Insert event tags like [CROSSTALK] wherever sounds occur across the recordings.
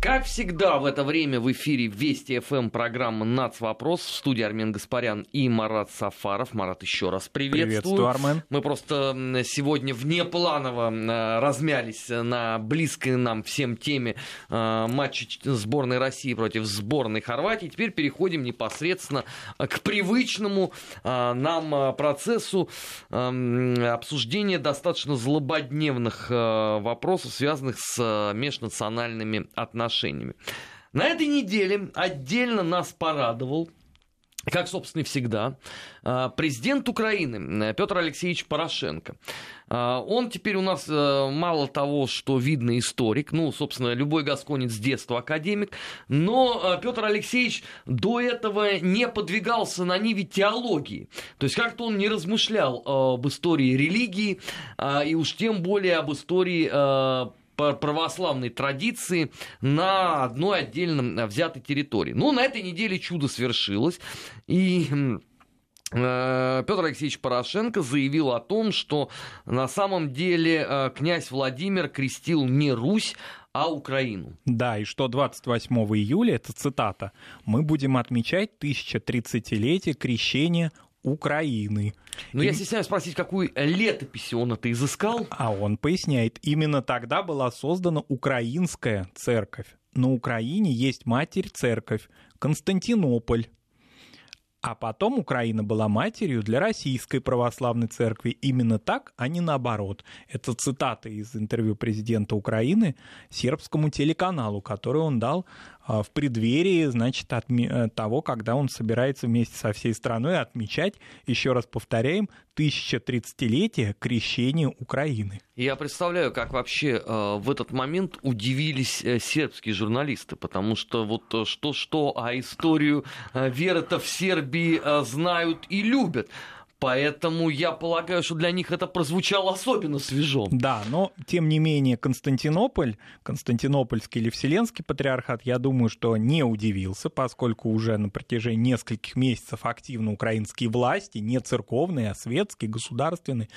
Как всегда в это время в эфире Вести ФМ программа «Нац. Вопрос». В студии Армен Гаспарян и Марат Сафаров. Марат, еще раз приветствую. Приветствую, Армен. Мы просто сегодня внепланово э, размялись на близкой нам всем теме э, матча сборной России против сборной Хорватии. Теперь переходим непосредственно к привычному нам процессу обсуждения достаточно злободневных вопросов, связанных с межнациональными отношениями отношениями. На этой неделе отдельно нас порадовал как, собственно, и всегда, а, президент Украины Петр Алексеевич Порошенко. А, он теперь у нас э, мало того, что видный историк, ну, собственно, любой гасконец с детства академик, но а, Петр Алексеевич до этого не подвигался на ниве теологии. То есть как-то он не размышлял об истории религии, и уж тем более об истории православной традиции на одной отдельно взятой территории. Ну, на этой неделе чудо свершилось, и э, Петр Алексеевич Порошенко заявил о том, что на самом деле э, князь Владимир крестил не Русь, а Украину. Да, и что 28 июля, это цитата, мы будем отмечать 1030-летие крещения Украины. Но и... я стесняюсь спросить, какую летопись он это изыскал? А он поясняет, именно тогда была создана украинская церковь. На Украине есть матерь церковь, Константинополь. А потом Украина была матерью для российской православной церкви. Именно так, а не наоборот. Это цитата из интервью президента Украины сербскому телеканалу, который он дал в преддверии, значит, от э, того, когда он собирается вместе со всей страной отмечать, еще раз повторяем, 1030-летие крещения Украины. Я представляю, как вообще э, в этот момент удивились э, сербские журналисты, потому что вот что-что, а историю веры-то в Сербии знают и любят. Поэтому я полагаю, что для них это прозвучало особенно свежо. Да, но тем не менее Константинополь, Константинопольский или Вселенский патриархат, я думаю, что не удивился, поскольку уже на протяжении нескольких месяцев активно украинские власти, не церковные, а светские, государственные,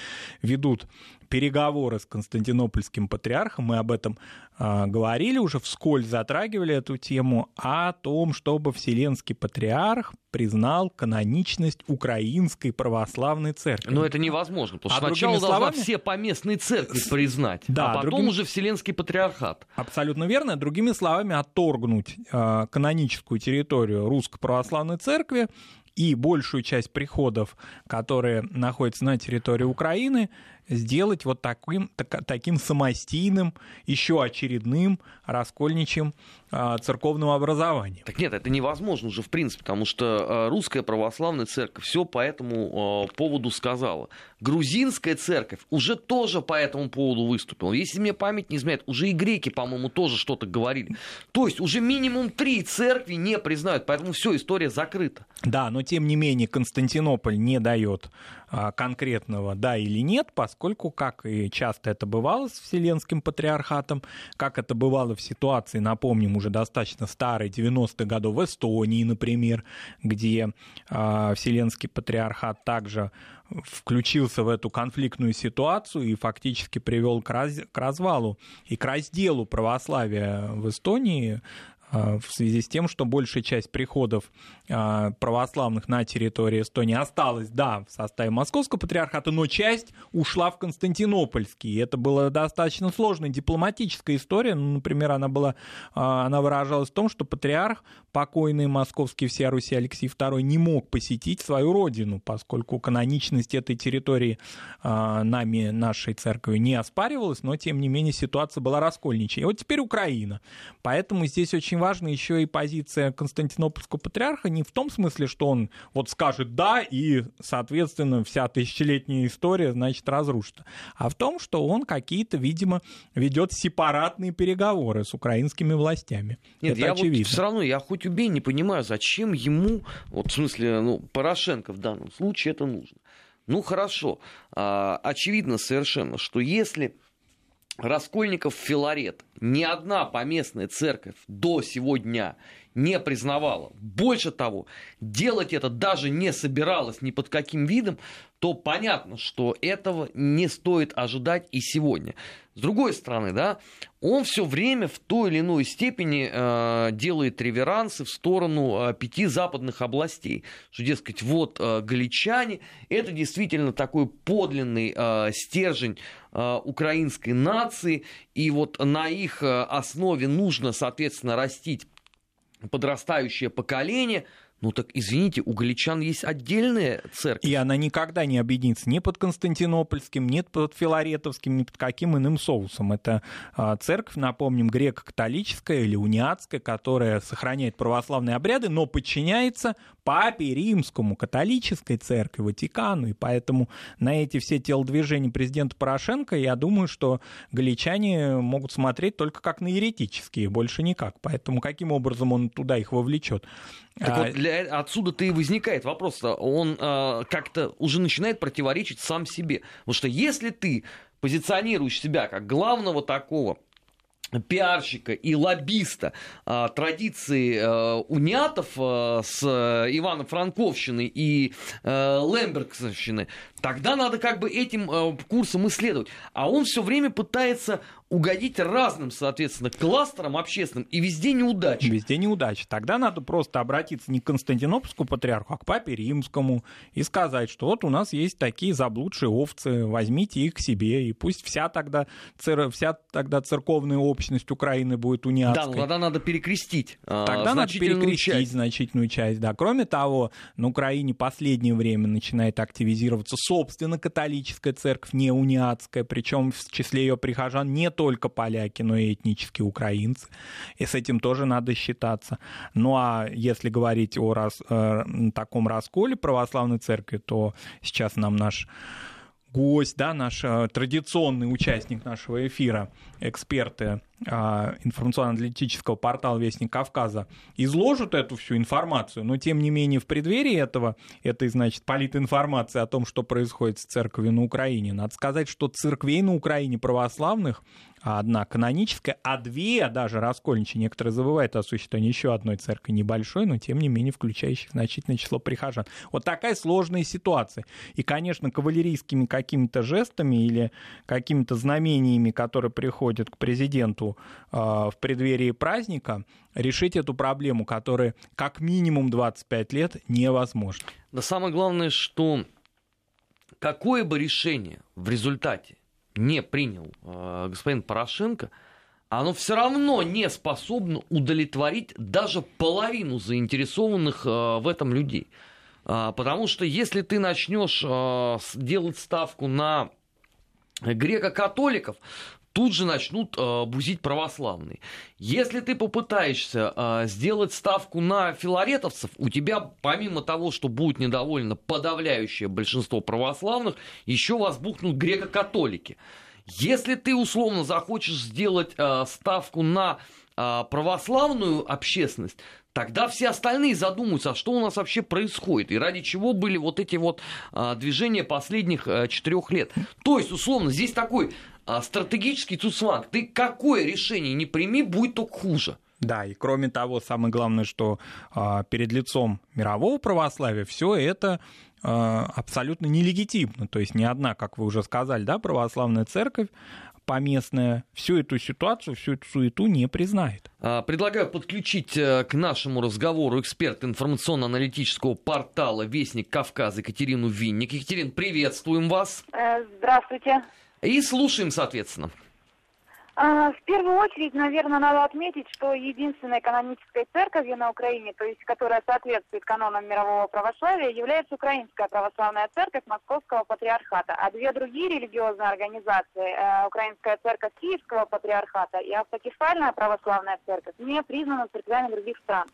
ведут переговоры с Константинопольским патриархом, мы об этом э, говорили уже, вскользь затрагивали эту тему, о том, чтобы Вселенский патриарх признал каноничность украинской православной церкви. Но это невозможно, потому что а сначала словами... должна все поместные церкви признать, да, а потом другим... уже Вселенский патриархат. Абсолютно верно. Другими словами, отторгнуть э, каноническую территорию Русской Православной Церкви и большую часть приходов, которые находятся на территории Украины, сделать вот таким, так, таким самостийным, еще очередным раскольничьим э, церковным образованием. Так нет, это невозможно уже в принципе, потому что э, русская православная церковь все по этому э, поводу сказала. Грузинская церковь уже тоже по этому поводу выступила. Если мне память не изменяет, уже и греки, по-моему, тоже что-то говорили. То есть уже минимум три церкви не признают, поэтому все, история закрыта. Да, но тем не менее Константинополь не дает а, конкретного да или нет, поскольку, как и часто это бывало с Вселенским патриархатом, как это бывало в ситуации, напомним, уже достаточно старой 90-х годов в Эстонии, например, где э, Вселенский патриархат также включился в эту конфликтную ситуацию и фактически привел к, раз, к развалу и к разделу православия в Эстонии. а, в связи с тем, что большая часть приходов а, православных на территории Эстонии осталась, да, в составе Московского патриархата, но часть ушла в Константинопольский. И это была достаточно сложная дипломатическая история. Ну, например, она, была, а, она выражалась в том, что патриарх, покойный московский всея Руси Алексей II, не мог посетить свою родину, поскольку каноничность этой территории нами, нашей церкви, не оспаривалась, но, тем не менее, ситуация была раскольничья. И вот теперь Украина. Поэтому здесь очень важна еще и позиция Константинопольского патриарха не в том смысле, что он вот скажет «да», и, соответственно, вся тысячелетняя история, значит, разрушена, а в том, что он какие-то, видимо, ведет сепаратные переговоры с украинскими властями. Нет, это я очевидно. Вот все равно, я хоть убей, не понимаю, зачем ему, вот в смысле, ну, Порошенко в данном случае это нужно. Ну, хорошо, а, очевидно совершенно, что если Раскольников Филарет ни одна поместная церковь до сегодня не признавала. Больше того, делать это даже не собиралась ни под каким видом, то понятно, что этого не стоит ожидать и сегодня. С другой стороны, да, он все время в той или иной степени э, делает реверансы в сторону э, пяти западных областей. Что, дескать, вот э, галичане, это действительно такой подлинный э, стержень э, украинской нации, и вот на их э, основе нужно, соответственно, растить подрастающее поколение – ну так, извините, у галичан есть отдельная церковь. И она никогда не объединится ни под Константинопольским, ни под Филаретовским, ни под каким иным соусом. Это а, церковь, напомним, греко-католическая или униатская, которая сохраняет православные обряды, но подчиняется папе римскому, католической церкви, Ватикану. И поэтому на эти все телодвижения президента Порошенко, я думаю, что галичане могут смотреть только как на еретические, больше никак. Поэтому каким образом он туда их вовлечет? Так а... вот, для, отсюда-то и возникает вопрос, он а, как-то уже начинает противоречить сам себе. Потому что если ты позиционируешь себя как главного такого пиарщика и лоббиста а, традиции а, униатов а, с Ивана Франковщины и а, Лембергсовщины, тогда надо как бы этим а, курсом исследовать. А он все время пытается угодить разным, соответственно, кластерам общественным, и везде неудача. Везде неудача. Тогда надо просто обратиться не к Константинопольскому патриарху, а к папе римскому и сказать, что вот у нас есть такие заблудшие овцы, возьмите их к себе, и пусть вся тогда, цер... вся тогда церковная общность Украины будет униатской. Да, но тогда надо перекрестить а, Тогда надо перекрестить часть. значительную часть, да. Кроме того, на Украине последнее время начинает активизироваться собственно католическая церковь, не униатская, причем в числе ее прихожан нету только поляки, но и этнические украинцы. И с этим тоже надо считаться. Ну а если говорить о рас, э, таком расколе православной церкви, то сейчас нам наш гость, да, наш э, традиционный участник нашего эфира, эксперты э, информационно-аналитического портала «Вестник Кавказа» изложат эту всю информацию, но тем не менее в преддверии этого, этой, значит, политинформации о том, что происходит с церковью на Украине, надо сказать, что церквей на Украине православных одна каноническая, а две даже раскольничьи. Некоторые забывают о существовании еще одной церкви небольшой, но тем не менее включающих значительное число прихожан. Вот такая сложная ситуация. И, конечно, кавалерийскими какими-то жестами или какими-то знамениями, которые приходят к президенту э, в преддверии праздника, решить эту проблему, которая как минимум 25 лет невозможно. Да самое главное, что какое бы решение в результате не принял э, господин Порошенко, оно все равно не способно удовлетворить даже половину заинтересованных э, в этом людей. Потому что если ты начнешь делать ставку на греко-католиков, тут же начнут э, бузить православные. Если ты попытаешься э, сделать ставку на филаретовцев, у тебя, помимо того, что будет недовольно подавляющее большинство православных, еще возбухнут греко-католики. Если ты условно захочешь сделать э, ставку на э, православную общественность, тогда все остальные задумаются, а что у нас вообще происходит, и ради чего были вот эти вот а, движения последних а, четырех лет. То есть, условно, здесь такой а, стратегический цуцванг. Ты какое решение не прими, будет только хуже. Да, и кроме того, самое главное, что а, перед лицом мирового православия все это а, абсолютно нелегитимно. То есть ни одна, как вы уже сказали, да, православная церковь поместная всю эту ситуацию, всю эту суету не признает. А, предлагаю подключить э, к нашему разговору эксперта информационно-аналитического портала «Вестник Кавказа» Екатерину Винник. Екатерин, приветствуем вас. Э, здравствуйте. И слушаем, соответственно. А, в первую очередь, наверное, надо отметить, что единственной канонической церковью на Украине, то есть которая соответствует канонам мирового православия, является Украинская православная церковь Московского патриархата. А две другие религиозные организации, э, Украинская церковь Киевского патриархата и Автокефальная православная церковь, не признаны церквями других стран.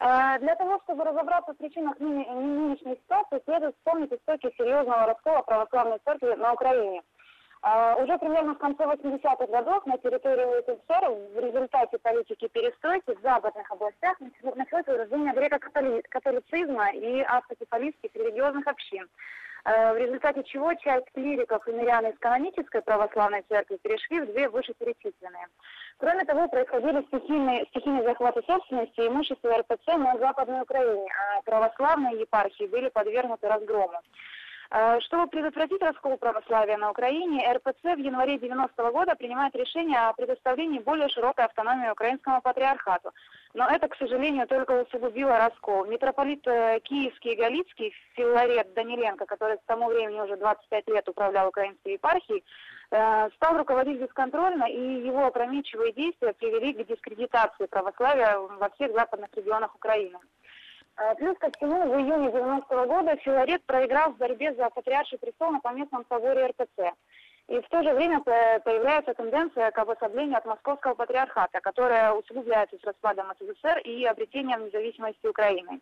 Э, для того, чтобы разобраться в причинах нынешней ситуации, следует вспомнить истоки серьезного раскола православной церкви на Украине – уже примерно в конце 80-х годов на территории СССР в результате политики перестройки в западных областях началось вырождение греко-католицизма и автокефалистских религиозных общин, а, в результате чего часть клириков и мирян из канонической православной церкви перешли в две вышеперечисленные. Кроме того, происходили стихийные, стихийные захваты собственности и имущества РПЦ на Западной Украине, а православные епархии были подвергнуты разгрому. Э, чтобы предотвратить раскол православия на Украине, РПЦ в январе 90 года принимает решение о предоставлении более широкой автономии украинскому патриархату. Но это, к сожалению, только усугубило раскол. Митрополит э, Киевский и Галицкий Филарет Даниленко, который к тому времени уже 25 лет управлял украинской епархией, э, стал руководить бесконтрольно, и его опрометчивые действия привели к дискредитации православия во всех западных регионах Украины. Э, плюс ко всему, в июне 90 года Филарет проиграл в борьбе за патриарший престол на поместном соборе РПЦ. И в то же время появляется тенденция к обособлению от московского патриархата, которая усугубляется с распадом СССР и обретением независимости Украины.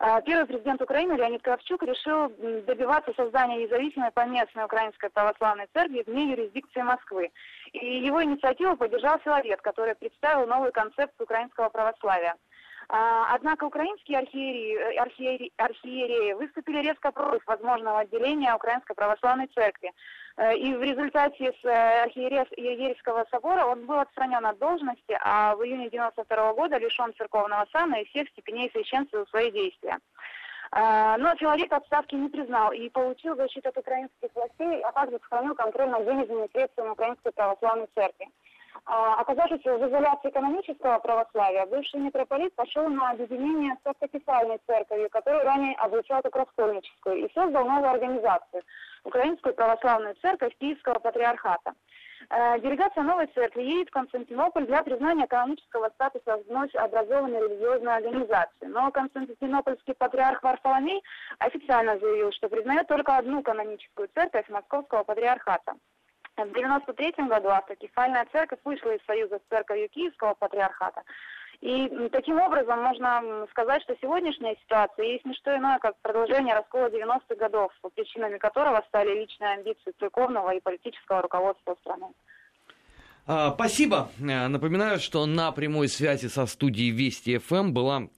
Э, первый президент Украины Леонид Кравчук решил добиваться создания независимой поместной украинской православной церкви вне юрисдикции Москвы. И его инициативу поддержал Филарет, который представил новую концепцию украинского православия. А, однако украинские архиереи, э, архиереи, архиереи выступили резко против возможного отделения Украинской Православной Церкви. Э, и в результате с э, архиерейского собора он был отстранен от должности, а в июне 1992 года лишен церковного сана и всех степеней священства в свои действия. Но Филарет отставки не признал и получил защиту от украинских властей, а также сохранил контроль над денежными средствами Украинской Православной Церкви. А, оказавшись в изоляции экономического православия, бывший митрополит пошел на объединение с автокефальной церковью, которую ранее облучал как раскольническую, и создал новую организацию – Украинскую православную церковь Киевского патриархата. Э, делегация новой церкви едет в Константинополь для признания канонического статуса вновь образованной религиозной организации. Но константинопольский патриарх Варфоломей официально заявил, что признает только одну каноническую церковь Московского патриархата. В 1993 году автокефальная церковь вышла из союза с церковью Киевского патриархата. И таким образом можно сказать, что сегодняшняя ситуация есть не что иное, как продолжение раскола 90-х годов, причинами которого стали личные амбиции церковного и политического руководства страны. А, спасибо. Э, напоминаю, что на прямой связи со студией Вести ФМ была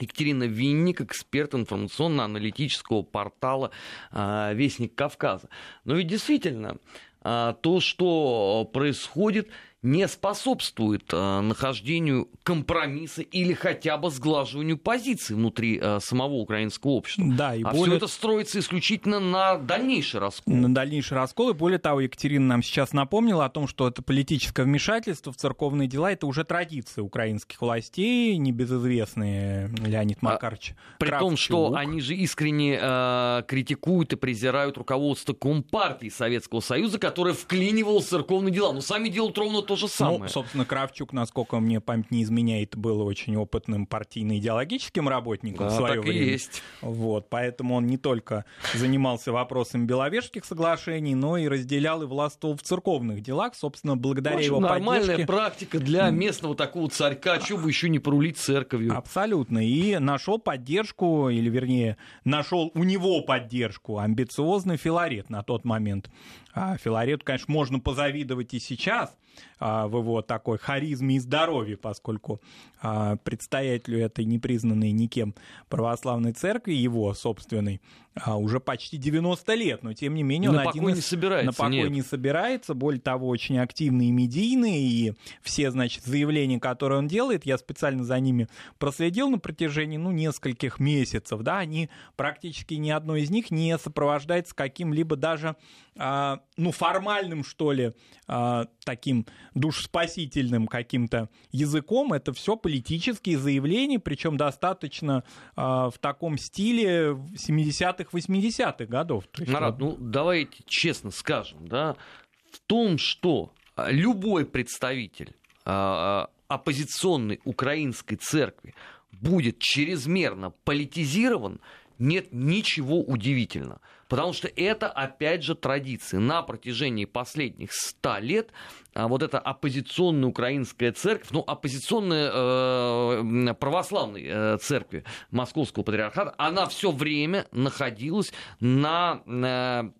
Екатерина Винник, эксперт информационно-аналитического портала а, «Вестник Кавказа». Но ведь действительно, то, что происходит, не способствует э, нахождению компромисса или хотя бы сглаживанию позиций внутри э, самого украинского общества. Да, и а более... все это строится исключительно на дальнейший раскол. На дальнейший раскол. И более того, Екатерина нам сейчас напомнила о том, что это политическое вмешательство в церковные дела, это уже традиция украинских властей, небезызвестные Леонид Макарович. А, при том, что они же искренне э, критикуют и презирают руководство Компартии Советского Союза, которое вклинивало в церковные дела. Но сами делают ровно то же ну, самое. Ну, собственно, Кравчук, насколько мне память не изменяет, был очень опытным партийно-идеологическим работником да, в свое так время. И есть. Вот, поэтому он не только занимался вопросами Беловежских соглашений, но и разделял и властвовал в церковных делах, собственно, благодаря ну, его нормальная поддержке. практика для местного такого царька, чего бы еще не порулить церковью. Абсолютно. И нашел поддержку, или вернее, нашел у него поддержку амбициозный Филарет на тот момент. А Филарету, конечно, можно позавидовать и сейчас а, в его такой харизме и здоровье, поскольку а, предстоятелю этой непризнанной никем православной церкви, его собственной, а, уже почти 90 лет, но тем не менее он на один из... не собирается, на покой нет. не собирается, более того, очень активный и медийный, и все, значит, заявления, которые он делает, я специально за ними проследил на протяжении, ну, нескольких месяцев, да, они практически ни одно из них не сопровождается каким-либо даже а, ну, формальным, что ли, а, таким душспасительным каким-то языком. Это все политические заявления, причем достаточно а, в таком стиле 70-х, 80-х годов. Народ, вот... ну, давайте честно скажем, да, в том, что любой представитель оппозиционной украинской церкви будет чрезмерно политизирован, нет ничего удивительного. Потому что это, опять же, традиция. На протяжении последних ста лет а, вот эта оппозиционная украинская церковь, ну, оппозиционная э, православной э, церкви Московского патриархата, она все время находилась на... Э,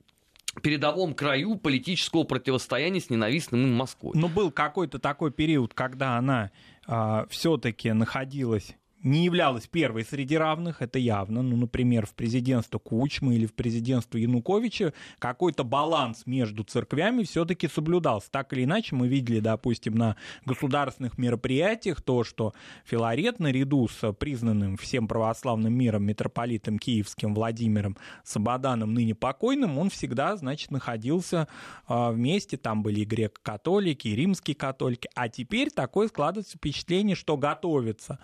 передовом краю политического противостояния с ненавистным им Москвой. Но был какой-то такой период, когда она э, все-таки находилась не являлась первой среди равных, это явно. Ну, например, в президентство Кучмы или в президентство Януковича какой-то баланс между церквями все-таки соблюдался. Так или иначе, мы видели, допустим, на государственных мероприятиях то, что Филарет наряду с признанным всем православным миром митрополитом киевским Владимиром Сабаданом, ныне покойным, он всегда, значит, находился а, вместе. Там были и греко-католики, и римские католики. А теперь такое складывается впечатление, что готовится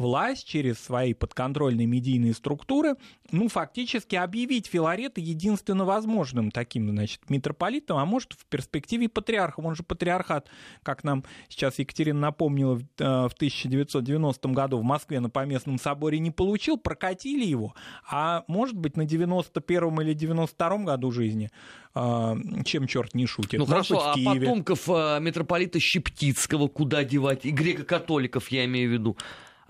власть через свои подконтрольные медийные структуры, ну, фактически объявить Филарета единственно возможным таким, значит, митрополитом, а может, в перспективе патриархом. Он же патриархат, как нам сейчас Екатерина напомнила, в 1990 э, году в Москве на Поместном соборе не получил, прокатили его, а может быть, на 91 или 92 году жизни э, чем черт не шутит. Ну Может хорошо, быть, а потомков э, митрополита Щептицкого куда девать? И греко-католиков, я имею в виду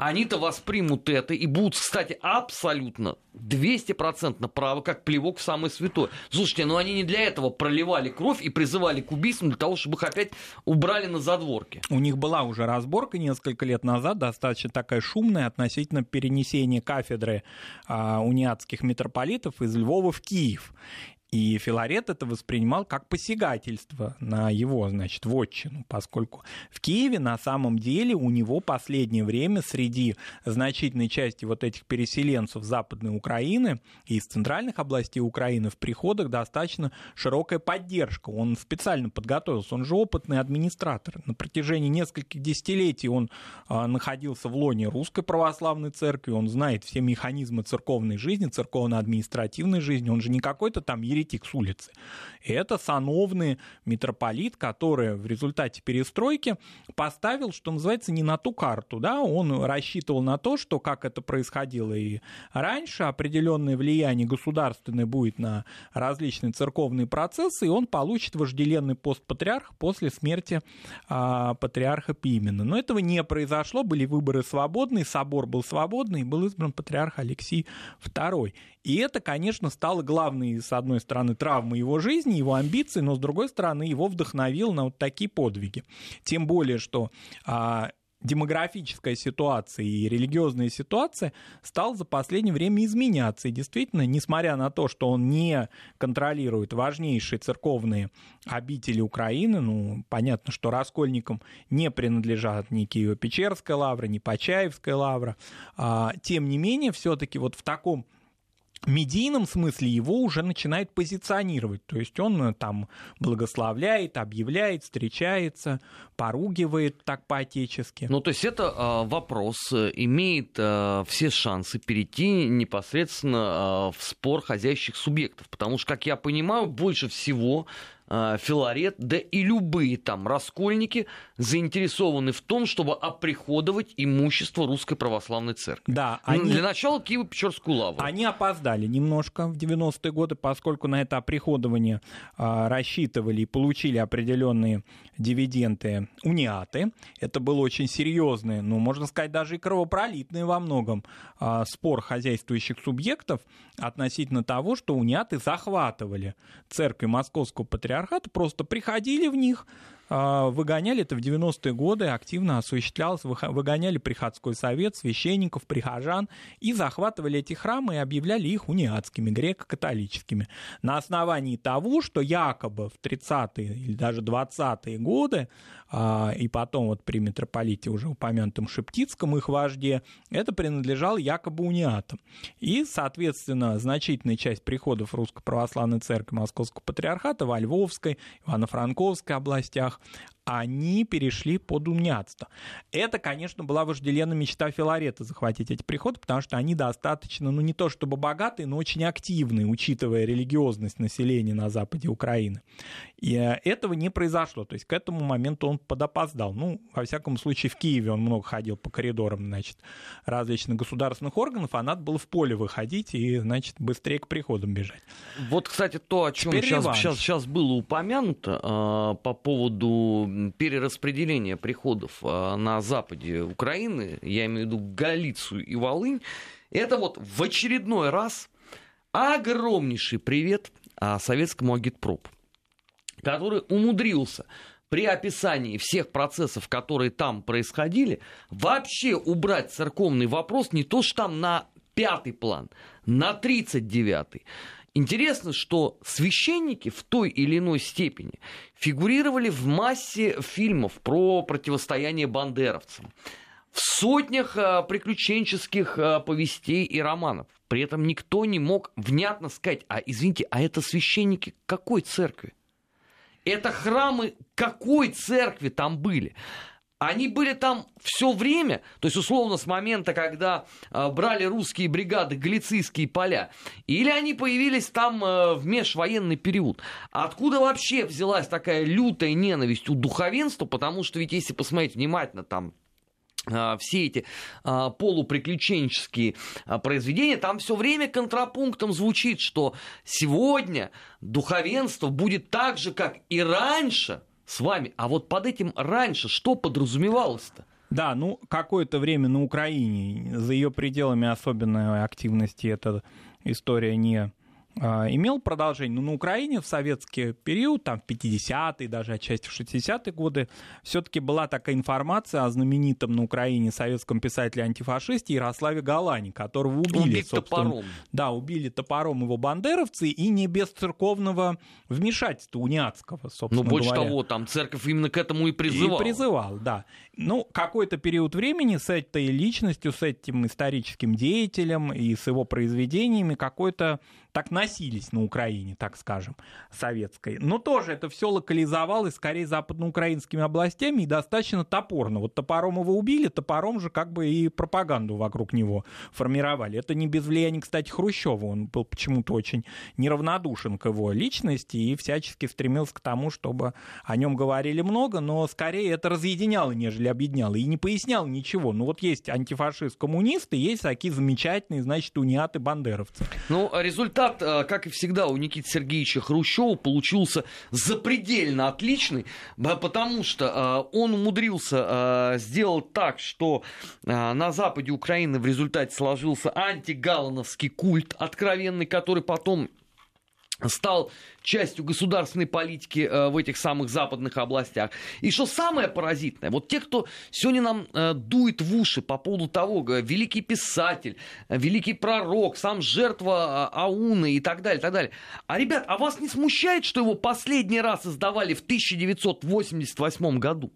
они-то воспримут это и будут, кстати, абсолютно 200% правы, как плевок в самое святое. Слушайте, ну они не для этого проливали кровь и призывали к убийству для того, чтобы их опять убрали на задворки. У них была уже разборка несколько лет назад, достаточно такая шумная, относительно перенесения кафедры а, униатских митрополитов из Львова в Киев. И Филарет это воспринимал как посягательство на его, значит, вотчину, поскольку в Киеве на самом деле у него последнее время среди значительной части вот этих переселенцев Западной Украины и из центральных областей Украины в приходах достаточно широкая поддержка. Он специально подготовился, он же опытный администратор. На протяжении нескольких десятилетий он а, находился в лоне Русской Православной Церкви, он знает все механизмы церковной жизни, церковно-административной жизни, он же не какой-то там еретик с улицы. Это сановный митрополит, который в результате перестройки поставил, что называется, не на ту карту. Да? Он рассчитывал на то, что, как это происходило и раньше, определенное влияние государственное будет на различные церковные процессы, и он получит вожделенный пост патриарха после смерти а, патриарха Пимена. Но этого не произошло, были выборы свободные, собор был свободный, и был избран патриарх Алексей II. И это, конечно, стало главной, с одной стороны, травмой его жизни, его амбиций, но с другой стороны, его вдохновил на вот такие подвиги. Тем более, что а, демографическая ситуация и религиозная ситуация стал за последнее время изменяться. И действительно, несмотря на то, что он не контролирует важнейшие церковные обители Украины, ну, понятно, что раскольникам не принадлежат ни Киево-Печерская лавра, ни Почаевская лавра, а, тем не менее, все-таки вот в таком медийном смысле его уже начинает позиционировать. То есть он э, там благословляет, объявляет, встречается, поругивает так по-отечески. Ну, то есть это э, вопрос имеет э, все шансы перейти непосредственно э, в спор хозяйственных субъектов. Потому что, как я понимаю, больше всего Филарет, да и любые там раскольники заинтересованы в том, чтобы оприходовать имущество Русской Православной Церкви. Да, они... Для начала Киево-Печерскую лавру. Они опоздали немножко в 90-е годы, поскольку на это оприходование а, рассчитывали и получили определенные дивиденды униаты. Это было очень серьезное, ну, можно сказать, даже и кровопролитное во многом а, спор хозяйствующих субъектов относительно того, что униаты захватывали церкви Московского патриархата патриархата просто приходили в них, а, выгоняли это в 90-е годы, активно осуществлялось, выгоняли приходской совет, священников, прихожан и захватывали эти храмы и объявляли их униатскими, греко-католическими. На основании того, что якобы в 30-е или даже 20-е годы и потом вот при митрополите уже упомянутом Шептицком их вожде, это принадлежало якобы униатам. И, соответственно, значительная часть приходов Русской Православной Церкви Московского Патриархата во Львовской, Ивано-Франковской областях они перешли под униатство. Это, конечно, была вожделенная мечта Филарета захватить эти приходы, потому что они достаточно, ну не то чтобы богатые, но очень активные, учитывая религиозность населения на западе Украины. И э, этого не произошло, то есть к этому моменту он подопоздал. Ну, во всяком случае, в Киеве он много ходил по коридорам, значит, различных государственных органов, а надо было в поле выходить и, значит, быстрее к приходам бежать. Вот, кстати, то, о чем сейчас, сейчас, сейчас было упомянуто э, по поводу перераспределения приходов а, на западе Украины, я имею в виду Галицию и Волынь, это вот в очередной раз огромнейший привет а, советскому агитпропу, который умудрился при описании всех процессов, которые там происходили, вообще убрать церковный вопрос не то что там на пятый план, на тридцать девятый. Интересно, что священники в той или иной степени фигурировали в массе фильмов про противостояние бандеровцам, в сотнях а, приключенческих а, повестей и романов. При этом никто не мог внятно сказать, а извините, а это священники какой церкви? Это храмы какой церкви там были? Они были там все время, то есть условно с момента, когда э, брали русские бригады галицийские поля, или они появились там э, в межвоенный период. Откуда вообще взялась такая лютая ненависть у духовенства? Потому что ведь если посмотреть внимательно там а, все эти а, полуприключенческие а, произведения, там все время контрапунктом звучит, что сегодня духовенство будет так же, как и раньше с вами. А вот под этим раньше что подразумевалось-то? Да, ну какое-то время на Украине, за ее пределами особенной активности эта история не имел продолжение. Но на Украине в советский период, там в 50-е, даже отчасти в 60-е годы, все-таки была такая информация о знаменитом на Украине советском писателе-антифашисте Ярославе Галане, которого убили. Убить топором. Да, убили топором его бандеровцы, и не без церковного вмешательства униатского, собственно Ну, больше говоря. того, там церковь именно к этому и призывала. И призывал, да. Ну, какой-то период времени с этой личностью, с этим историческим деятелем и с его произведениями какой-то так носились на Украине, так скажем, советской. Но тоже это все локализовалось скорее западноукраинскими областями и достаточно топорно. Вот топором его убили, топором же как бы и пропаганду вокруг него формировали. Это не без влияния, кстати, Хрущева. Он был почему-то очень неравнодушен к его личности и всячески стремился к тому, чтобы о нем говорили много, но скорее это разъединяло, нежели объединяло. И не поясняло ничего. Ну вот есть антифашист-коммунисты, есть такие замечательные, значит, униаты-бандеровцы. Ну, результат результат, э, как и всегда, у Никиты Сергеевича Хрущева получился запредельно отличный, потому что э, он умудрился э, сделать так, что на западе Украины в результате сложился антигалановский культ откровенный, который потом стал частью государственной политики э, в этих самых западных областях. И что самое поразительное, вот те, кто сегодня нам э, дует в уши по поводу того, великий писатель, э, великий пророк, сам жертва Ауны и так далее, так далее. А, ребят, а вас не смущает, что его последний раз издавали в 1988 году?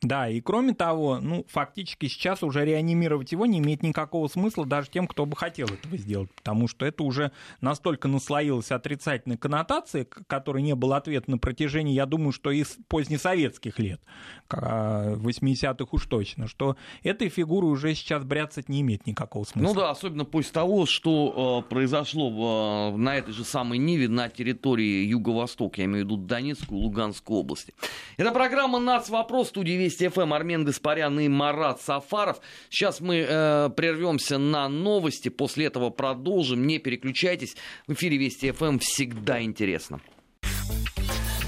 Да, и кроме того, ну, фактически сейчас уже реанимировать его не имеет никакого смысла даже тем, кто бы хотел этого сделать, потому что это уже настолько наслоилось отрицательной коннотации, которой не было ответа на протяжении, я думаю, что из позднесоветских лет, 80-х уж точно, что этой фигуры уже сейчас бряцать не имеет никакого смысла. Ну да, особенно после того, что э, произошло э, на этой же самой Ниве на территории Юго-Востока, я имею в виду Донецкую Луганскую области. Это программа «Нац. Вопрос» студии Вести ФМ Армен Гаспарян и Марат Сафаров. Сейчас мы э, прервемся на новости, после этого продолжим. Не переключайтесь. В эфире Вести ФМ всегда интересно.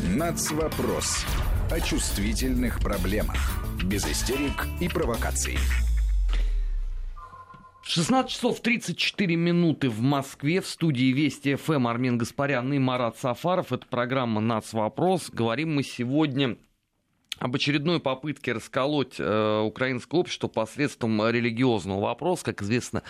Нацвопрос. О чувствительных проблемах. Без истерик и провокаций. 16 часов 34 минуты в Москве. В студии Вести ФМ Армен Гаспарян и Марат Сафаров. Это программа «Нацвопрос». Говорим мы сегодня об очередной попытке расколоть э, украинское общество посредством религиозного вопроса. Как известно,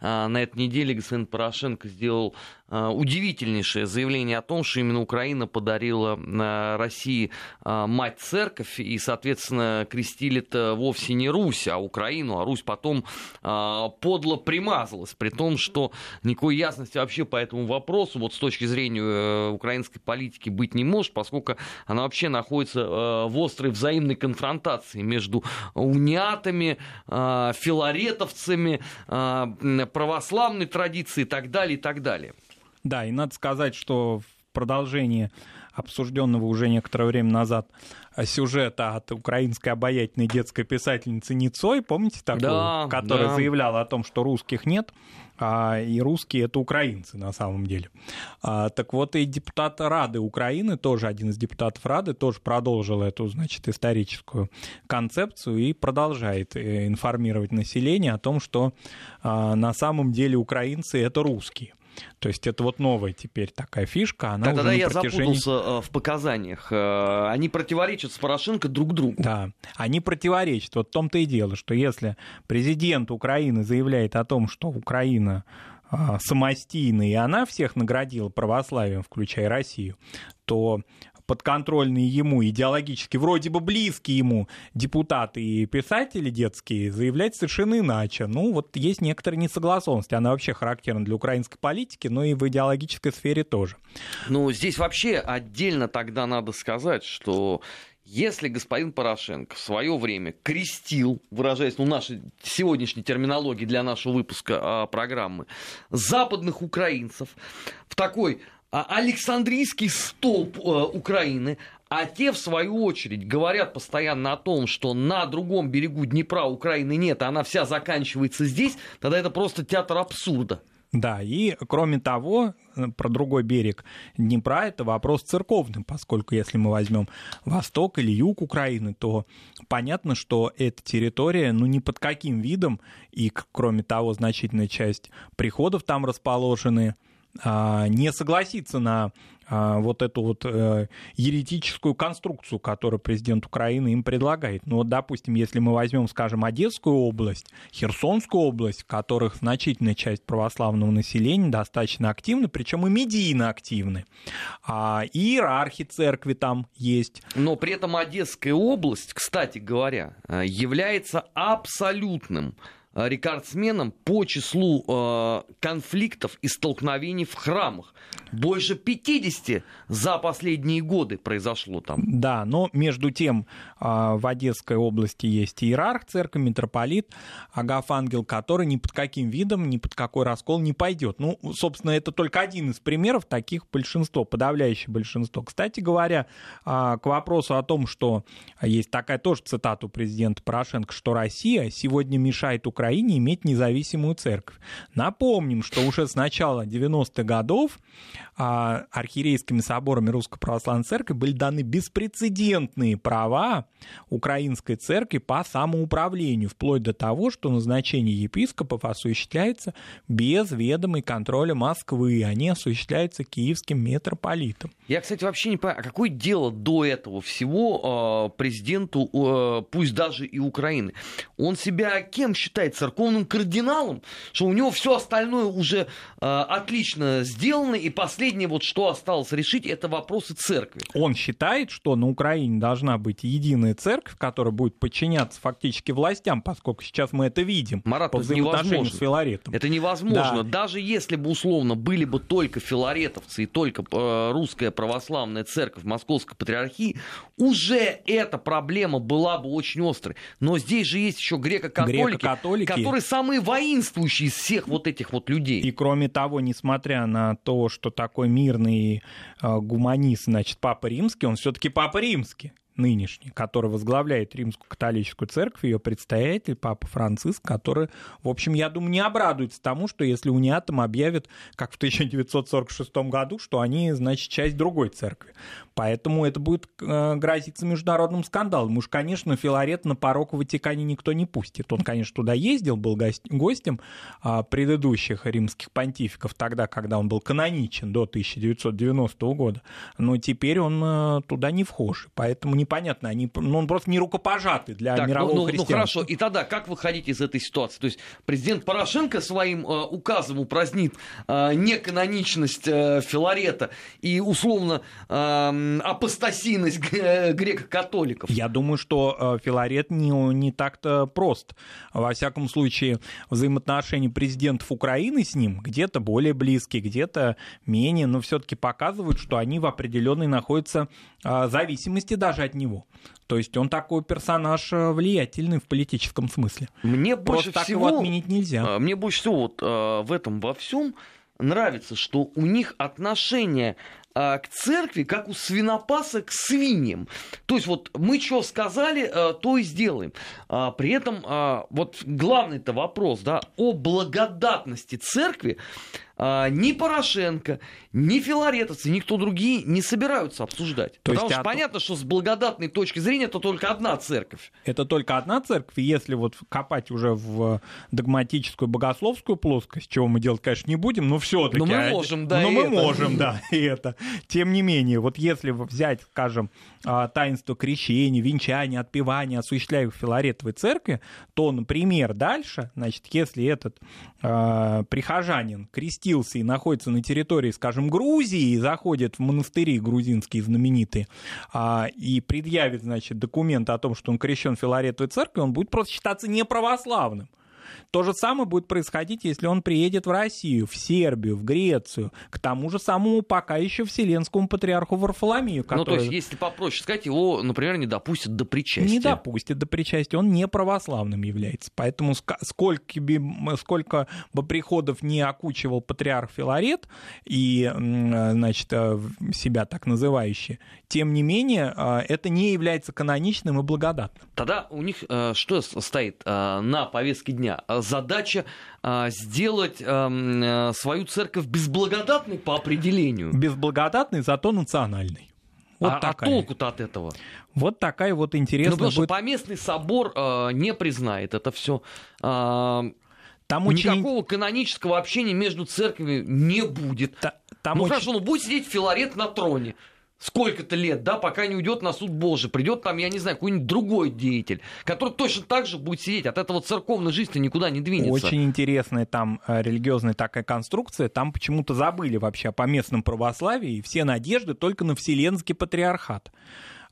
э, на этой неделе господин Порошенко сделал э, удивительнейшее заявление о том, что именно Украина подарила э, России э, мать-церковь, и, соответственно, крестили-то вовсе не Русь, а Украину, а Русь потом э, подло примазалась, при том, что никакой ясности вообще по этому вопросу, вот с точки зрения э, украинской политики, быть не может, поскольку она вообще находится э, в острой взаимной конфронтации между униатами, а, филаретовцами, а, православной традицией и так далее, и так далее. Да, и надо сказать, что в продолжении обсужденного уже некоторое время назад сюжета от украинской обаятельной детской писательницы Ницой, помните такую, да, которая да. заявляла о том, что русских нет, а, и русские это украинцы на самом деле. А, так вот и депутат Рады Украины, тоже один из депутатов Рады, тоже продолжил эту, значит, историческую концепцию и продолжает э, информировать население о том, что а, на самом деле украинцы это русские. То есть это вот новая теперь такая фишка. Она Тогда уже я протяжении... запутался в показаниях. Они противоречат с Порошенко друг другу. Да, они противоречат. Вот в том-то и дело, что если президент Украины заявляет о том, что Украина самостийная, и она всех наградила православием, включая Россию, то подконтрольные ему, идеологически вроде бы близкие ему депутаты и писатели детские заявлять совершенно иначе. Ну, вот есть некоторые несогласованности. Она вообще характерна для украинской политики, но и в идеологической сфере тоже. Ну, здесь вообще отдельно тогда надо сказать, что если господин Порошенко в свое время крестил, выражаясь ну, нашей сегодняшней терминологии для нашего выпуска а, программы, западных украинцев в такой Александрийский столб э, Украины, а те, в свою очередь, говорят постоянно о том, что на другом берегу Днепра Украины нет, а она вся заканчивается здесь, тогда это просто театр абсурда. Да, и кроме того, э, про другой берег Днепра это вопрос церковный, поскольку если мы возьмем восток или юг Украины, то понятно, что эта территория, ну ни под каким видом, и кроме того, значительная часть приходов там расположены, а, не согласиться на а, вот эту вот э, еретическую конструкцию, которую президент Украины им предлагает. Ну вот, допустим, если мы возьмем, скажем, Одесскую область, Херсонскую область, в которых значительная часть православного населения достаточно активна, причем и медийно активны, а, иерархи церкви там есть. Но при этом Одесская область, кстати говоря, э, является абсолютным рекордсменом по числу э, конфликтов и столкновений в храмах. Больше 50 за последние годы произошло там. Да, но между тем э, в Одесской области есть иерарх церкви, митрополит Агафангел, который ни под каким видом, ни под какой раскол не пойдет. Ну, собственно, это только один из примеров, таких большинство, подавляющее большинство. Кстати говоря, э, к вопросу о том, что есть такая тоже цитата у президента Порошенко, что Россия сегодня мешает Украине Украине иметь независимую церковь. Напомним, что уже с начала 90-х годов а, архиерейскими соборами Русской Православной Церкви были даны беспрецедентные права украинской церкви по самоуправлению, вплоть до того, что назначение епископов осуществляется без ведома и контроля Москвы, они осуществляются киевским митрополитом. Я, кстати, вообще не понимаю, а какое дело до этого всего э, президенту, пусть даже и Украины? Он себя кем считает? Церковным кардиналом, что у него все остальное уже э, отлично сделано, и последнее вот что осталось решить, это вопросы церкви. Он считает, что на Украине должна быть единая церковь, которая будет подчиняться фактически властям, поскольку сейчас мы это видим Марат, по взаимоотношению с Филаретом. Это невозможно. Да. Даже если бы условно были бы только филаретовцы и только э, русская православная церковь Московской патриархии, уже эта проблема была бы очень острой. Но здесь же есть еще греко-католики, греко которые самые воинствующие из всех вот этих вот людей. И кроме того, несмотря на то, что такой мирный э, гуманист, значит, Папа Римский, он все-таки Папа Римский нынешний, который возглавляет Римскую католическую церковь, ее предстоятель, Папа Франциск, который, в общем, я думаю, не обрадуется тому, что если униатом объявят, как в 1946 году, что они, значит, часть другой церкви. Поэтому это будет э, грозиться международным скандалом. Уж, конечно, Филарет на порог в Ватикане никто не пустит. Он, конечно, туда ездил, был гостем а, предыдущих римских понтификов тогда, когда он был каноничен до 1990 года. Но теперь он э, туда не вхож. Поэтому не непонятно, они, ну, он просто не рукопожатый для так, мирового ну, ну, христианства. Ну хорошо, и тогда как выходить из этой ситуации? То есть президент Порошенко своим э, указом упразднит э, неканоничность э, Филарета и условно э, апостасийность греко-католиков? Я думаю, что э, Филарет не, не так-то прост. Во всяком случае, взаимоотношения президентов Украины с ним где-то более близкие, где-то менее, но все-таки показывают, что они в определенной находятся э, зависимости даже от него. То есть он такой персонаж э, влиятельный в политическом смысле. Мне больше Просто всего, так его отменить нельзя. Э, мне больше всего вот э, в этом во всем нравится, что у них отношение к церкви, как у свинопаса к свиньям. То есть вот мы что сказали, то и сделаем. При этом вот главный-то вопрос да, о благодатности церкви а, ни Порошенко, ни филаретовцы, никто другие не собираются обсуждать. То Потому что а... понятно, что с благодатной точки зрения это только одна церковь. Это только одна церковь, и если вот копать уже в догматическую богословскую плоскость, чего мы делать, конечно, не будем, но все-таки... Но мы можем, да, Но мы это. можем, да, и это. Тем не менее, вот если взять, скажем, а, таинство крещения, венчания, отпевания, осуществляемых в Филаретовой церкви, то, например, дальше, значит, если этот э, прихожанин крестит крестился и находится на территории, скажем, Грузии, и заходит в монастыри грузинские знаменитые, а, и предъявит, значит, документ о том, что он крещен Филаретовой церкви, он будет просто считаться неправославным. То же самое будет происходить, если он приедет в Россию, в Сербию, в Грецию, к тому же самому пока еще вселенскому патриарху Варфоломею. Который... Ну, то есть, если попроще сказать, его, например, не допустят до причастия. Не допустят до причастия, он не православным является. Поэтому сколько бы, сколько бы приходов не окучивал патриарх Филарет и, значит, э, себя так называющий, тем не менее, э, это не является каноничным и благодатным. Тогда у них э, что стоит на повестке дня? Задача а, сделать а, свою церковь безблагодатной по определению. Безблагодатной, зато национальной. Вот а, а такая. а толку-то от этого? Вот такая вот интересная. Ну, потому будет... что поместный собор э, не признает это все. Э, там Никакого очень... канонического общения между церквями не будет. Та, там ну очень... хорошо, ну будет сидеть Филарет на троне сколько-то лет, да, пока не уйдет на суд Божий. Придет там, я не знаю, какой-нибудь другой деятель, который точно так же будет сидеть. От этого церковной жизни никуда не двинется. Очень интересная там э, религиозная такая конструкция. Там почему-то забыли вообще по местном православии. Все надежды только на Вселенский патриархат.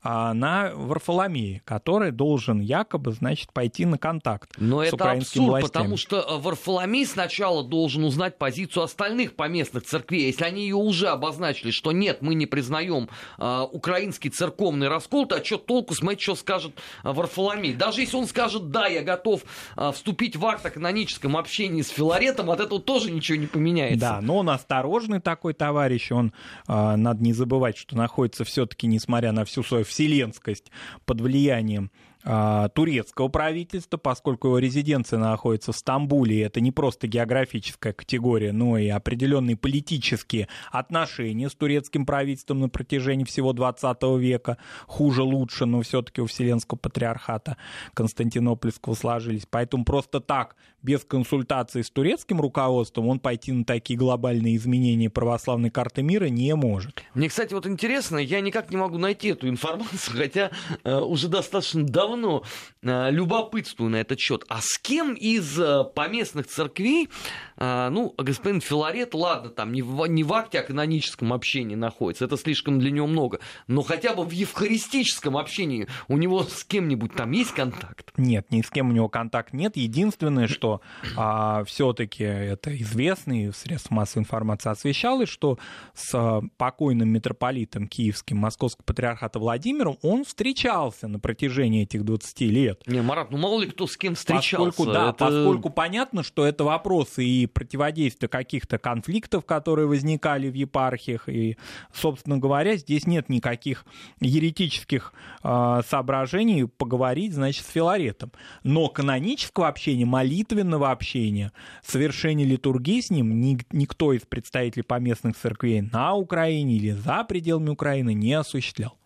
А, на Варфоломея, который должен якобы, значит, пойти на контакт Но с это абсурд, властями. потому что э, Варфоломей сначала должен узнать позицию остальных поместных церквей. Если они ее уже обозначили, что нет, мы не признаем э, украинский церковный раскол, то а что толку смотреть, что скажет э, Варфоломей? Даже если он скажет, да, я готов э, вступить в акт о каноническом общении с Филаретом, от этого тоже ничего не поменяется. Да, но он осторожный такой товарищ, он, э, надо не забывать, что находится все-таки, несмотря на всю свою вселенскость под влиянием а, турецкого правительства, поскольку его резиденция находится в Стамбуле, это не просто географическая категория, но и определенные политические отношения с турецким правительством на протяжении всего 20 века, хуже, лучше, но все-таки у Вселенского патриархата Константинопольского сложились. Поэтому просто так, без консультации с турецким руководством, он пойти на такие глобальные изменения православной карты мира не может. Мне, кстати, вот интересно, я никак не могу найти эту информацию, [LAUGHS] хотя э, уже достаточно давно э, любопытствую на этот счет. А с кем из э, поместных церквей, ну, господин Филарет, ладно, там не в, не в акте о каноническом общении находится, это слишком для него много, но хотя бы в евхаристическом общении у него с кем-нибудь там есть контакт? Нет, ни с кем у него контакт нет. Единственное, что а, все-таки это известно, и в средствах массовой информации освещалось, что с покойным митрополитом киевским Московского патриархата Владимиром он встречался на протяжении этих 20 лет. Не, Марат, ну мало ли кто с кем встречался. Поскольку, да, это... поскольку понятно, что это вопросы и противодействия каких-то конфликтов, которые возникали в епархиях, и, собственно говоря, здесь нет никаких еретических э, соображений поговорить, значит, с Филаретом. Но канонического общения, молитвенного общения, совершения литургии с ним ни, никто из представителей поместных церквей на Украине или за пределами Украины не осуществлял.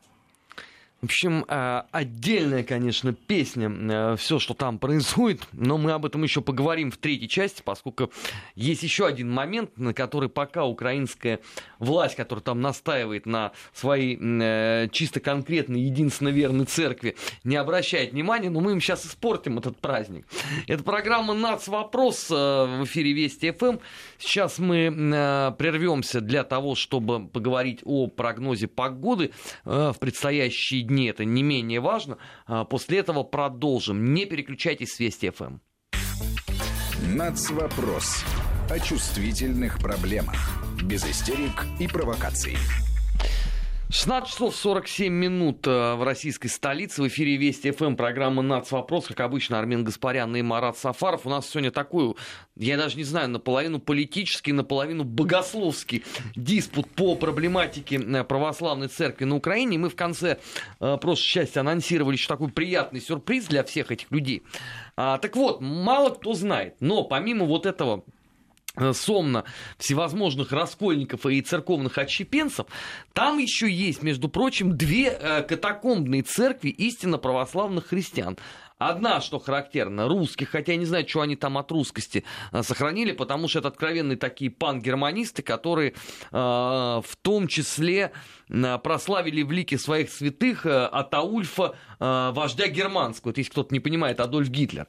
В общем, э, отдельная, конечно, песня, э, все, что там происходит, но мы об этом еще поговорим в третьей части, поскольку есть еще один момент, на который пока украинская власть, которая там настаивает на своей э, чисто конкретной, единственно верной церкви, не обращает внимания, но мы им сейчас испортим этот праздник. Это программа «Нац. Вопрос» в эфире Вести ФМ. Сейчас мы прервемся для того, чтобы поговорить о прогнозе погоды в предстоящие дни это не менее важно. А, после этого продолжим. Не переключайтесь с Вести ФМ. Нацвопрос. О чувствительных проблемах. Без истерик и провокаций. 16 часов 47 минут э, в российской столице. В эфире Вести ФМ, программа «Нац. Вопрос». Как обычно, Армен Гаспарян и Марат Сафаров. У нас сегодня такой, я даже не знаю, наполовину политический, наполовину богословский диспут по проблематике э, православной церкви на Украине. Мы в конце э, прошлой части анонсировали еще такой приятный сюрприз для всех этих людей. А, так вот, мало кто знает, но помимо вот этого сомна всевозможных раскольников и церковных отщепенцев, там еще есть, между прочим, две э, катакомбные церкви истинно православных христиан. Одна, что характерно, русских, хотя я не знаю, что они там от русскости э, сохранили, потому что это откровенные такие пан-германисты, которые э, в том числе э, прославили в лике своих святых э, Атаульфа, э, вождя германского, вот если кто-то не понимает, Адольф Гитлер.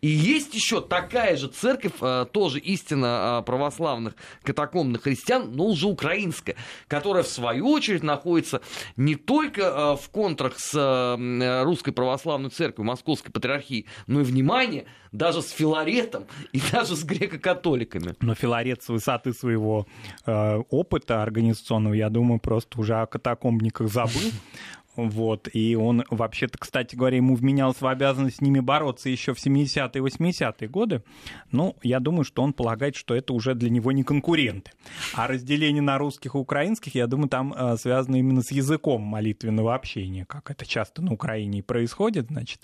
И есть еще такая же церковь, э, тоже истинно э, православных катакомбных христиан, но уже украинская, которая в свою очередь находится не только в контрах с русской православной церковью, московской патриархии, но и, внимание, даже с Филаретом и даже с греко-католиками. Но Филарет с высоты своего э, опыта организационного, я думаю, просто уже о катакомбниках забыл. Вот, и он вообще-то, кстати говоря, ему вменялось в обязанность с ними бороться еще в 70-е и 80-е годы. Ну, я думаю, что он полагает, что это уже для него не конкуренты. А разделение на русских и украинских, я думаю, там э, связано именно с языком молитвенного общения, как это часто на Украине и происходит, значит.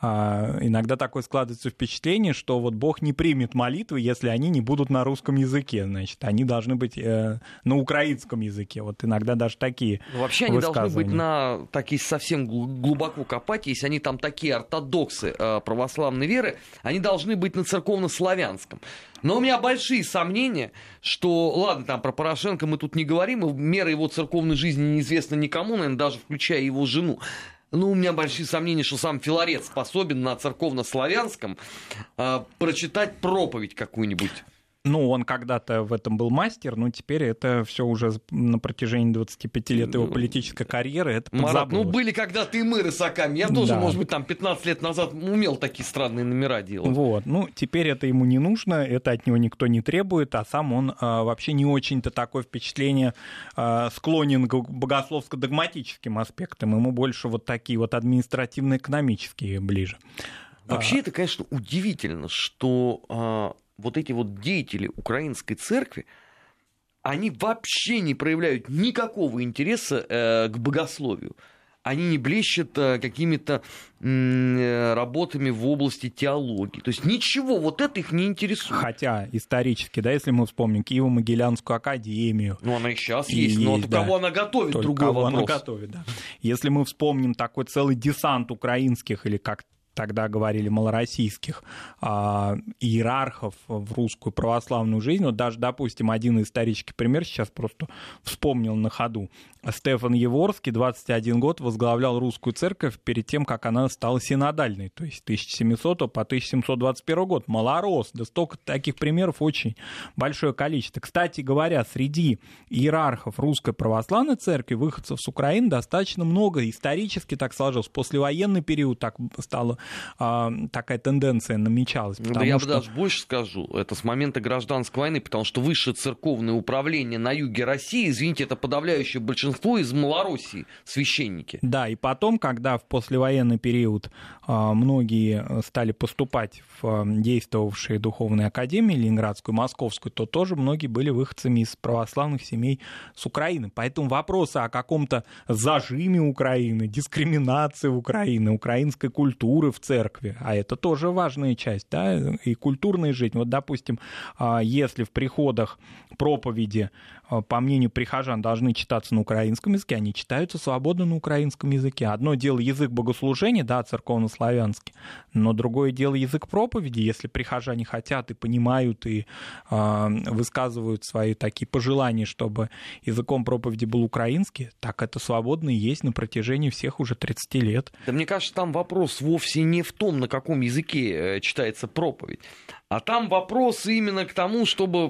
Э, иногда такое складывается впечатление, что вот Бог не примет молитвы, если они не будут на русском языке, значит, они должны быть э, на украинском языке. Вот иногда даже такие Вообще они должны быть на такие совсем глубоко копать, если они там такие ортодоксы э, православной веры, они должны быть на церковно-славянском. Но у меня большие сомнения, что, ладно, там про Порошенко мы тут не говорим, мера его церковной жизни неизвестна никому, наверное, даже включая его жену. Ну, у меня большие сомнения, что сам Филарет способен на церковно-славянском э, прочитать проповедь какую-нибудь. Ну, он когда-то в этом был мастер, но теперь это все уже на протяжении 25 лет его политической карьеры. Это Марат, ну были когда-то и мы рысаками. Я тоже, да. может быть, там 15 лет назад умел такие странные номера делать. Вот, ну, теперь это ему не нужно, это от него никто не требует, а сам он а, вообще не очень-то такое впечатление а, склонен к богословско-догматическим аспектам. Ему больше вот такие вот административно-экономические ближе. Вообще, а... это, конечно, удивительно, что а, вот эти вот деятели украинской церкви, они вообще не проявляют никакого интереса э, к богословию. Они не блещут э, какими-то э, работами в области теологии. То есть ничего, вот это их не интересует. Хотя исторически, да, если мы вспомним Киево-Могилянскую академию. Ну, она и сейчас и есть, но есть, да. кого она готовит, Только другой кого вопрос. она готовит, да. Если мы вспомним такой целый десант украинских, или как тогда говорили малороссийских а, иерархов в русскую православную жизнь. Вот даже, допустим, один исторический пример сейчас просто вспомнил на ходу. Стефан Еворский 21 год возглавлял русскую церковь перед тем, как она стала синодальной, то есть 1700 по 1721 год. Малорос, да столько таких примеров очень большое количество. Кстати говоря, среди иерархов русской православной церкви, выходцев с Украины достаточно много. Исторически так сложилось. Послевоенный период так стало а, такая тенденция намечалась. Ну, да я что... бы даже больше скажу, это с момента гражданской войны, потому что высшее церковное управление на юге России, извините, это подавляющее большинство из Малороссии, священники. Да, и потом, когда в послевоенный период а, многие стали поступать в а, действовавшие духовные академии, Ленинградскую, Московскую, то тоже многие были выходцами из православных семей с Украины. Поэтому вопросы о каком-то зажиме Украины, дискриминации Украины, украинской культуры в церкви, а это тоже важная часть, да, и культурная жизнь. Вот, допустим, а, если в приходах проповеди, а, по мнению прихожан, должны читаться на украинском языке, они читаются свободно на украинском языке. Одно дело язык богослужения, да, церковно-славянский, но другое дело язык проповеди, если прихожане хотят и понимают, и э, высказывают свои такие пожелания, чтобы языком проповеди был украинский, так это свободно и есть на протяжении всех уже 30 лет. Да мне кажется, там вопрос вовсе не в том, на каком языке э, читается проповедь, а там вопрос именно к тому, чтобы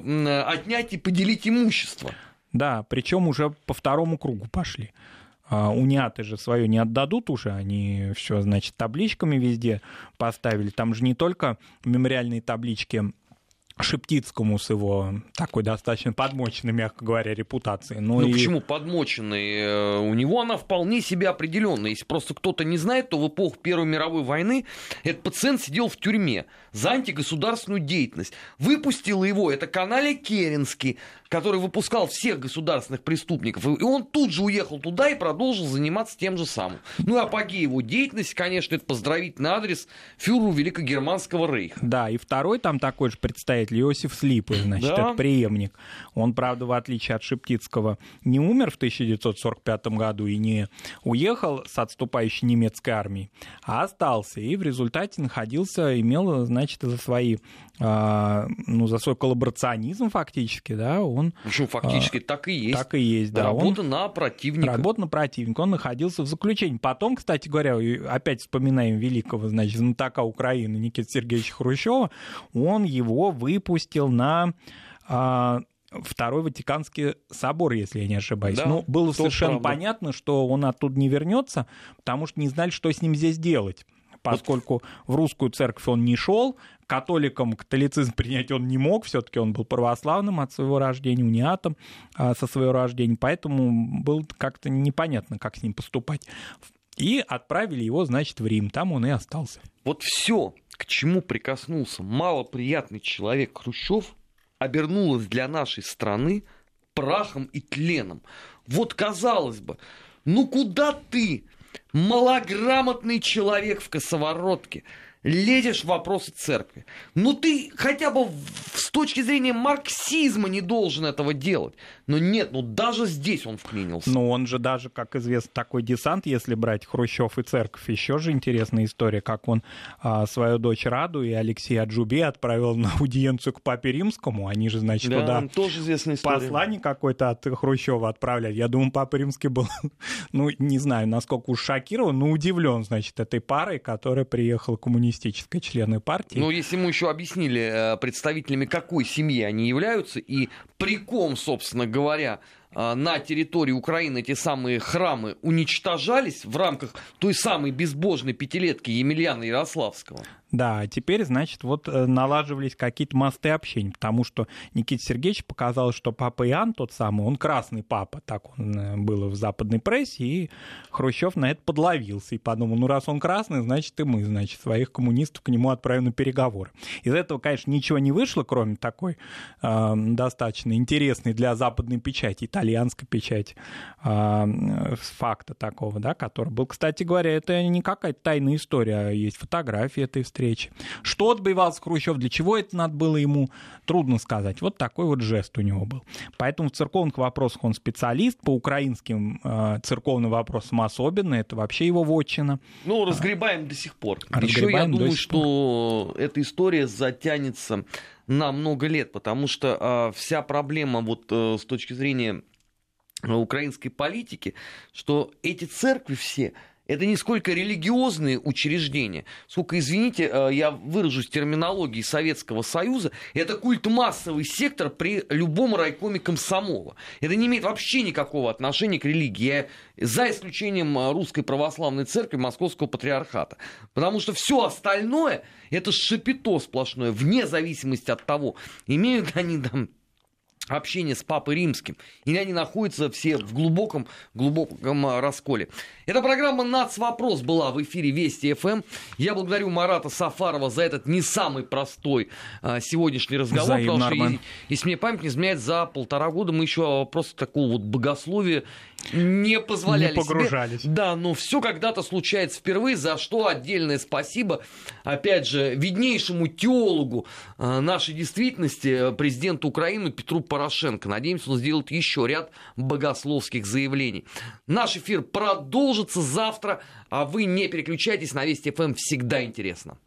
отнять и поделить имущество. Да, причем уже по второму кругу пошли. А униаты же свое не отдадут уже, они все, значит, табличками везде поставили. Там же не только мемориальные таблички Шептицкому с его такой достаточно подмоченной, мягко говоря, репутацией. Но ну и... почему подмоченной? Э, у него она вполне себе определенная. Если просто кто-то не знает, то в эпоху Первой мировой войны этот пациент сидел в тюрьме за антигосударственную деятельность. Выпустил его, это канале Керенский, который выпускал всех государственных преступников. И он тут же уехал туда и продолжил заниматься тем же самым. Ну и апогей его деятельности, конечно, это поздравительный адрес фюреру Великогерманского рейха. Да, и второй там такой же представитель Иосиф Слипы, значит, Да. это преемник. Он, правда, в отличие от Шептицкого, не умер в 1945 году и не уехал с отступающей немецкой армией, а остался. И в результате находился, имел, значит, за свои, а, ну, за свой коллаборационизм фактически, да, он В общем, фактически так и есть. так и есть, да. он- Работа на противника. Работа на противника. Он находился в заключении. Потом, кстати говоря, опять вспоминаем великого, значит, знатока Украины Никиты Сергеевича Хрущева, он его выпустил на а, Второй Ватиканский собор, если я не ошибаюсь. Да, ну, было совершенно правда. понятно, что он оттуда не вернется, потому что не знали, что с ним здесь делать. Поскольку в русскую церковь он не шел, католикам католицизм [LAUGHS] принять он не мог, все-таки он был православным от своего рождения, униатом а, со своего рождения, поэтому было как-то непонятно, как с ним поступать. И отправили его, значит, в Рим, там он и остался. Вот все, к чему прикоснулся малоприятный человек Хрущев, обернулось для нашей страны прахом и тленом. Вот казалось бы, ну куда ты, малограмотный человек в косоворотке, лезешь в вопросы церкви? Ну ты хотя бы с точки зрения марксизма не должен этого делать. Но нет, ну даже здесь он вклинился. Но он же даже, как известно, такой десант, если брать Хрущев и церковь, еще же интересная история, как он а, свою дочь Раду и Алексея Аджуби отправил на аудиенцию к папе римскому. Они же, значит, да, туда тоже известная история. послание какое-то от Хрущева отправляли. Я думаю, Папа Римский был, [LAUGHS] ну, не знаю, насколько уж шокирован, но удивлен, значит, этой парой, которая приехала коммунистической члены партии. Ну, если ему еще объяснили, э, представителями какой семьи они являются, и при ком, собственно говоря, э, на территории Украины эти самые храмы уничтожались в рамках той самой безбожной пятилетки Емельяна Ярославского. Да, теперь, значит, вот э, налаживались какие-то мосты общения, потому что Никите Сергеевич показалось, что папа Иоанн тот самый, он красный папа, так он э, было в западной прессе, и Хрущев на это подловился и подумал, ну раз он красный, значит и мы, значит, своих коммунистов к нему отправим на переговоры. Из этого, конечно, ничего не вышло, кроме такой э, достаточно интересной для западной печати, итальянской печати, э, факта такого, да, который был. Кстати говоря, это не какая-то тайная история, а есть фотографии этой встречи. Что отбивался Хрущев, для чего это надо было ему, трудно сказать. Вот такой вот жест у него был. Поэтому в церковных вопросах он специалист, по украинским э, церковным вопросам особенно, это вообще его вотчина. Ну, разгребаем до сих пор. Еще я думаю, что эта история затянется на много лет, потому что а, вся проблема вот э, с точки зрения э, украинской политики, что эти церкви все это не сколько религиозные учреждения, сколько, извините, э, я выражусь терминологией Советского Союза, это культмассовый сектор при любом райкоме комсомола. Это не имеет вообще никакого отношения к религии, Я- за исключением э, Русской Православной Церкви Московского Патриархата. Потому что все остальное это шапито сплошное, вне зависимости от того, имеют они там общение с Папой Римским. Или они находятся все в глубоком, глубоком а, расколе. Эта программа «Нацвопрос» была в эфире Вести ФМ. Я благодарю Марата Сафарова за этот не самый простой а, сегодняшний разговор. Взаимно, потому что, Армен. если, если мне память не изменяет, за полтора года мы еще просто такого вот богословия не позволяли Не себе. погружались. Да, но все когда-то случается впервые, за что отдельное спасибо, опять же, виднейшему теологу э, нашей действительности, э, президенту Украины Петру Порошенко. Надеемся, он сделает еще ряд богословских заявлений. Наш эфир продолжится завтра, а вы не переключайтесь, на Вести ФМ всегда интересно.